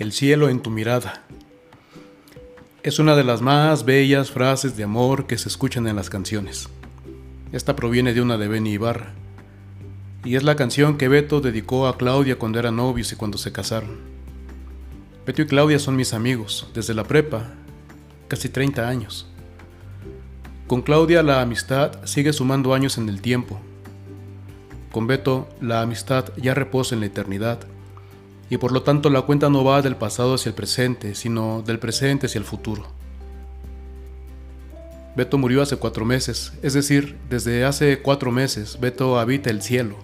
El cielo en tu mirada. Es una de las más bellas frases de amor que se escuchan en las canciones. Esta proviene de una de Benny Ibarra. Y es la canción que Beto dedicó a Claudia cuando eran novios y cuando se casaron. Beto y Claudia son mis amigos, desde la prepa, casi 30 años. Con Claudia la amistad sigue sumando años en el tiempo. Con Beto la amistad ya reposa en la eternidad y por lo tanto la cuenta no va del pasado hacia el presente, sino del presente hacia el futuro. Beto murió hace cuatro meses, es decir, desde hace cuatro meses Beto habita el cielo,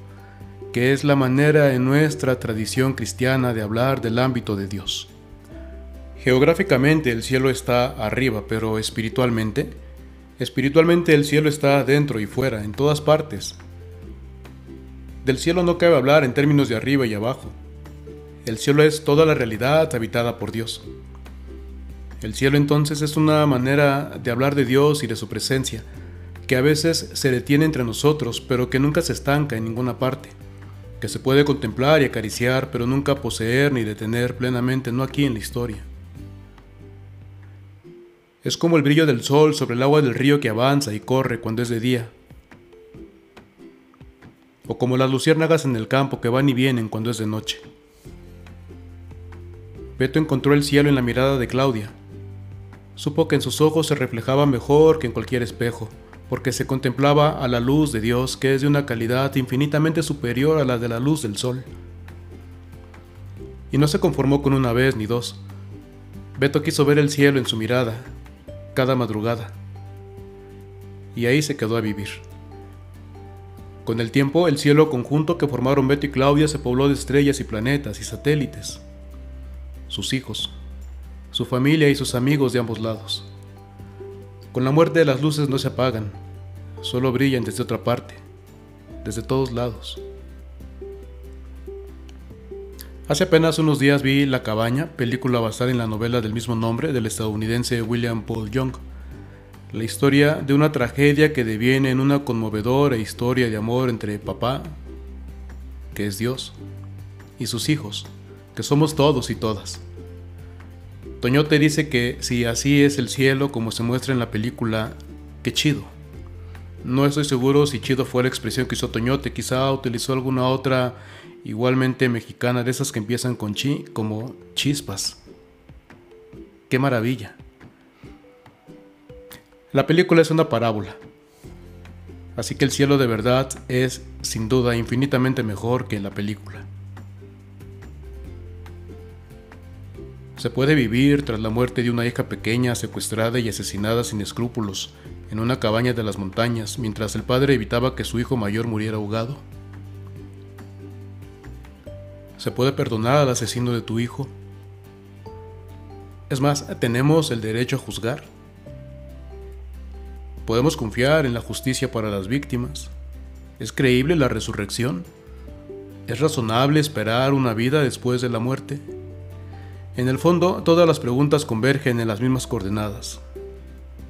que es la manera en nuestra tradición cristiana de hablar del ámbito de Dios. Geográficamente el cielo está arriba, pero espiritualmente, espiritualmente el cielo está dentro y fuera, en todas partes. Del cielo no cabe hablar en términos de arriba y abajo, el cielo es toda la realidad habitada por Dios. El cielo entonces es una manera de hablar de Dios y de su presencia, que a veces se detiene entre nosotros, pero que nunca se estanca en ninguna parte, que se puede contemplar y acariciar, pero nunca poseer ni detener plenamente, no aquí en la historia. Es como el brillo del sol sobre el agua del río que avanza y corre cuando es de día, o como las luciérnagas en el campo que van y vienen cuando es de noche. Beto encontró el cielo en la mirada de Claudia. Supo que en sus ojos se reflejaba mejor que en cualquier espejo, porque se contemplaba a la luz de Dios que es de una calidad infinitamente superior a la de la luz del sol. Y no se conformó con una vez ni dos. Beto quiso ver el cielo en su mirada, cada madrugada. Y ahí se quedó a vivir. Con el tiempo, el cielo conjunto que formaron Beto y Claudia se pobló de estrellas y planetas y satélites sus hijos, su familia y sus amigos de ambos lados. Con la muerte las luces no se apagan, solo brillan desde otra parte, desde todos lados. Hace apenas unos días vi La Cabaña, película basada en la novela del mismo nombre del estadounidense William Paul Young. La historia de una tragedia que deviene en una conmovedora historia de amor entre papá, que es Dios, y sus hijos, que somos todos y todas. Toñote dice que si así es el cielo como se muestra en la película, qué chido. No estoy seguro si chido fue la expresión que hizo Toñote, quizá utilizó alguna otra igualmente mexicana de esas que empiezan con chi, como chispas. Qué maravilla. La película es una parábola, así que el cielo de verdad es sin duda infinitamente mejor que la película. Se puede vivir tras la muerte de una hija pequeña secuestrada y asesinada sin escrúpulos en una cabaña de las montañas mientras el padre evitaba que su hijo mayor muriera ahogado. Se puede perdonar al asesino de tu hijo. Es más, tenemos el derecho a juzgar. Podemos confiar en la justicia para las víctimas. ¿Es creíble la resurrección? ¿Es razonable esperar una vida después de la muerte? En el fondo, todas las preguntas convergen en las mismas coordenadas.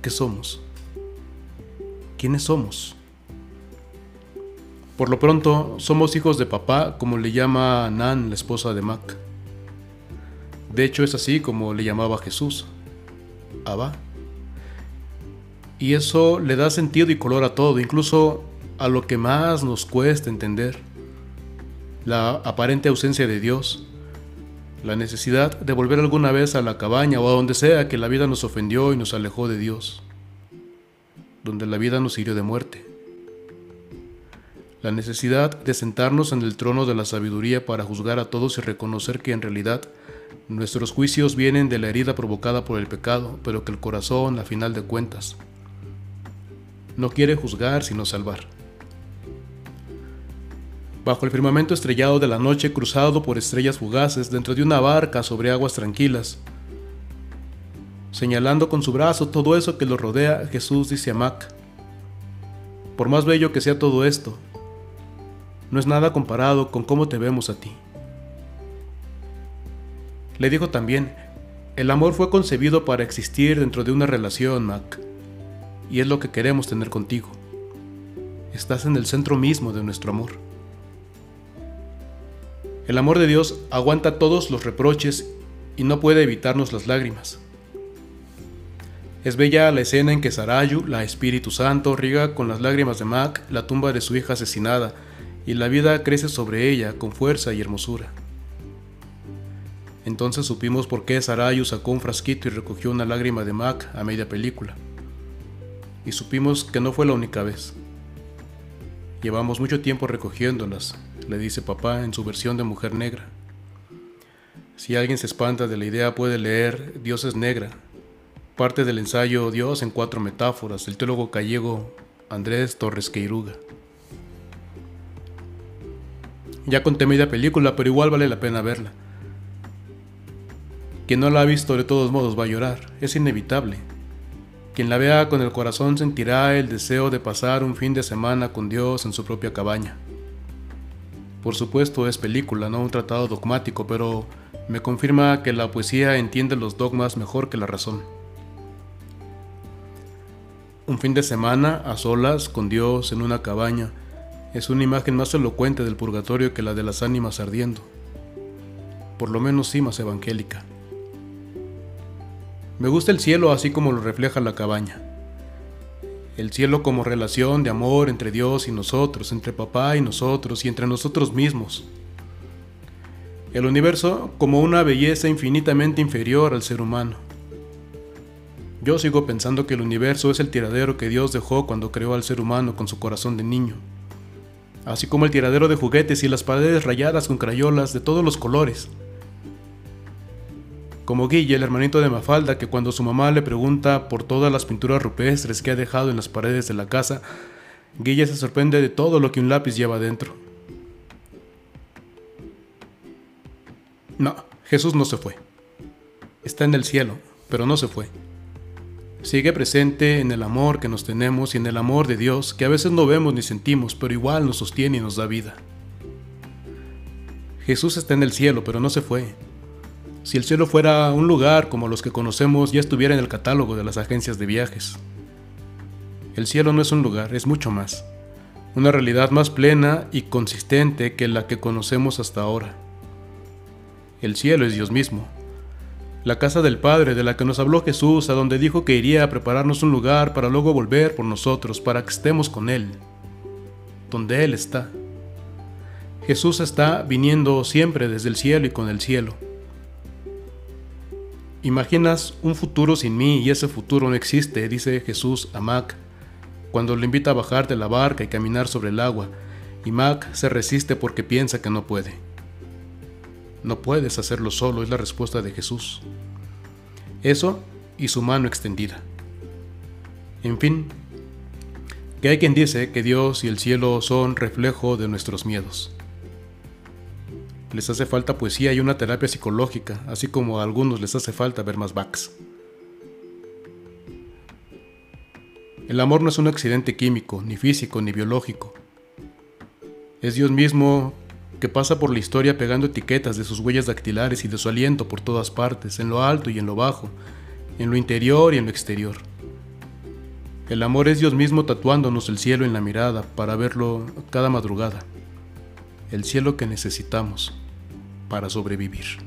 ¿Qué somos? ¿Quiénes somos? Por lo pronto, somos hijos de papá, como le llama Nan, la esposa de Mac. De hecho, es así como le llamaba Jesús, Abba. Y eso le da sentido y color a todo, incluso a lo que más nos cuesta entender, la aparente ausencia de Dios la necesidad de volver alguna vez a la cabaña o a donde sea que la vida nos ofendió y nos alejó de Dios, donde la vida nos hirió de muerte. La necesidad de sentarnos en el trono de la sabiduría para juzgar a todos y reconocer que en realidad nuestros juicios vienen de la herida provocada por el pecado, pero que el corazón, a final de cuentas, no quiere juzgar sino salvar bajo el firmamento estrellado de la noche cruzado por estrellas fugaces dentro de una barca sobre aguas tranquilas. Señalando con su brazo todo eso que lo rodea, Jesús dice a Mac, por más bello que sea todo esto, no es nada comparado con cómo te vemos a ti. Le dijo también, el amor fue concebido para existir dentro de una relación, Mac, y es lo que queremos tener contigo. Estás en el centro mismo de nuestro amor. El amor de Dios aguanta todos los reproches y no puede evitarnos las lágrimas. Es bella la escena en que Sarayu, la Espíritu Santo, riega con las lágrimas de Mac la tumba de su hija asesinada, y la vida crece sobre ella con fuerza y hermosura. Entonces supimos por qué Sarayu sacó un frasquito y recogió una lágrima de Mac a media película. Y supimos que no fue la única vez. Llevamos mucho tiempo recogiéndolas, le dice papá en su versión de Mujer Negra. Si alguien se espanta de la idea puede leer Dios es negra, parte del ensayo Dios en cuatro metáforas del teólogo gallego Andrés Torres Queiruga. Ya conté media película, pero igual vale la pena verla. Quien no la ha visto de todos modos va a llorar, es inevitable. Quien la vea con el corazón sentirá el deseo de pasar un fin de semana con Dios en su propia cabaña. Por supuesto es película, no un tratado dogmático, pero me confirma que la poesía entiende los dogmas mejor que la razón. Un fin de semana a solas con Dios en una cabaña es una imagen más elocuente del purgatorio que la de las ánimas ardiendo, por lo menos sí más evangélica. Me gusta el cielo así como lo refleja la cabaña. El cielo como relación de amor entre Dios y nosotros, entre papá y nosotros y entre nosotros mismos. El universo como una belleza infinitamente inferior al ser humano. Yo sigo pensando que el universo es el tiradero que Dios dejó cuando creó al ser humano con su corazón de niño. Así como el tiradero de juguetes y las paredes rayadas con crayolas de todos los colores como Guille, el hermanito de Mafalda, que cuando su mamá le pregunta por todas las pinturas rupestres que ha dejado en las paredes de la casa, Guille se sorprende de todo lo que un lápiz lleva dentro. No, Jesús no se fue. Está en el cielo, pero no se fue. Sigue presente en el amor que nos tenemos y en el amor de Dios que a veces no vemos ni sentimos, pero igual nos sostiene y nos da vida. Jesús está en el cielo, pero no se fue. Si el cielo fuera un lugar como los que conocemos, ya estuviera en el catálogo de las agencias de viajes. El cielo no es un lugar, es mucho más. Una realidad más plena y consistente que la que conocemos hasta ahora. El cielo es Dios mismo. La casa del Padre de la que nos habló Jesús, a donde dijo que iría a prepararnos un lugar para luego volver por nosotros, para que estemos con Él. Donde Él está. Jesús está viniendo siempre desde el cielo y con el cielo. Imaginas un futuro sin mí y ese futuro no existe, dice Jesús a Mac, cuando le invita a bajar de la barca y caminar sobre el agua, y Mac se resiste porque piensa que no puede. No puedes hacerlo solo, es la respuesta de Jesús. Eso y su mano extendida. En fin, que hay quien dice que Dios y el cielo son reflejo de nuestros miedos. Les hace falta poesía y una terapia psicológica, así como a algunos les hace falta ver más Bax. El amor no es un accidente químico, ni físico, ni biológico. Es Dios mismo que pasa por la historia pegando etiquetas de sus huellas dactilares y de su aliento por todas partes, en lo alto y en lo bajo, en lo interior y en lo exterior. El amor es Dios mismo tatuándonos el cielo en la mirada para verlo cada madrugada el cielo que necesitamos para sobrevivir.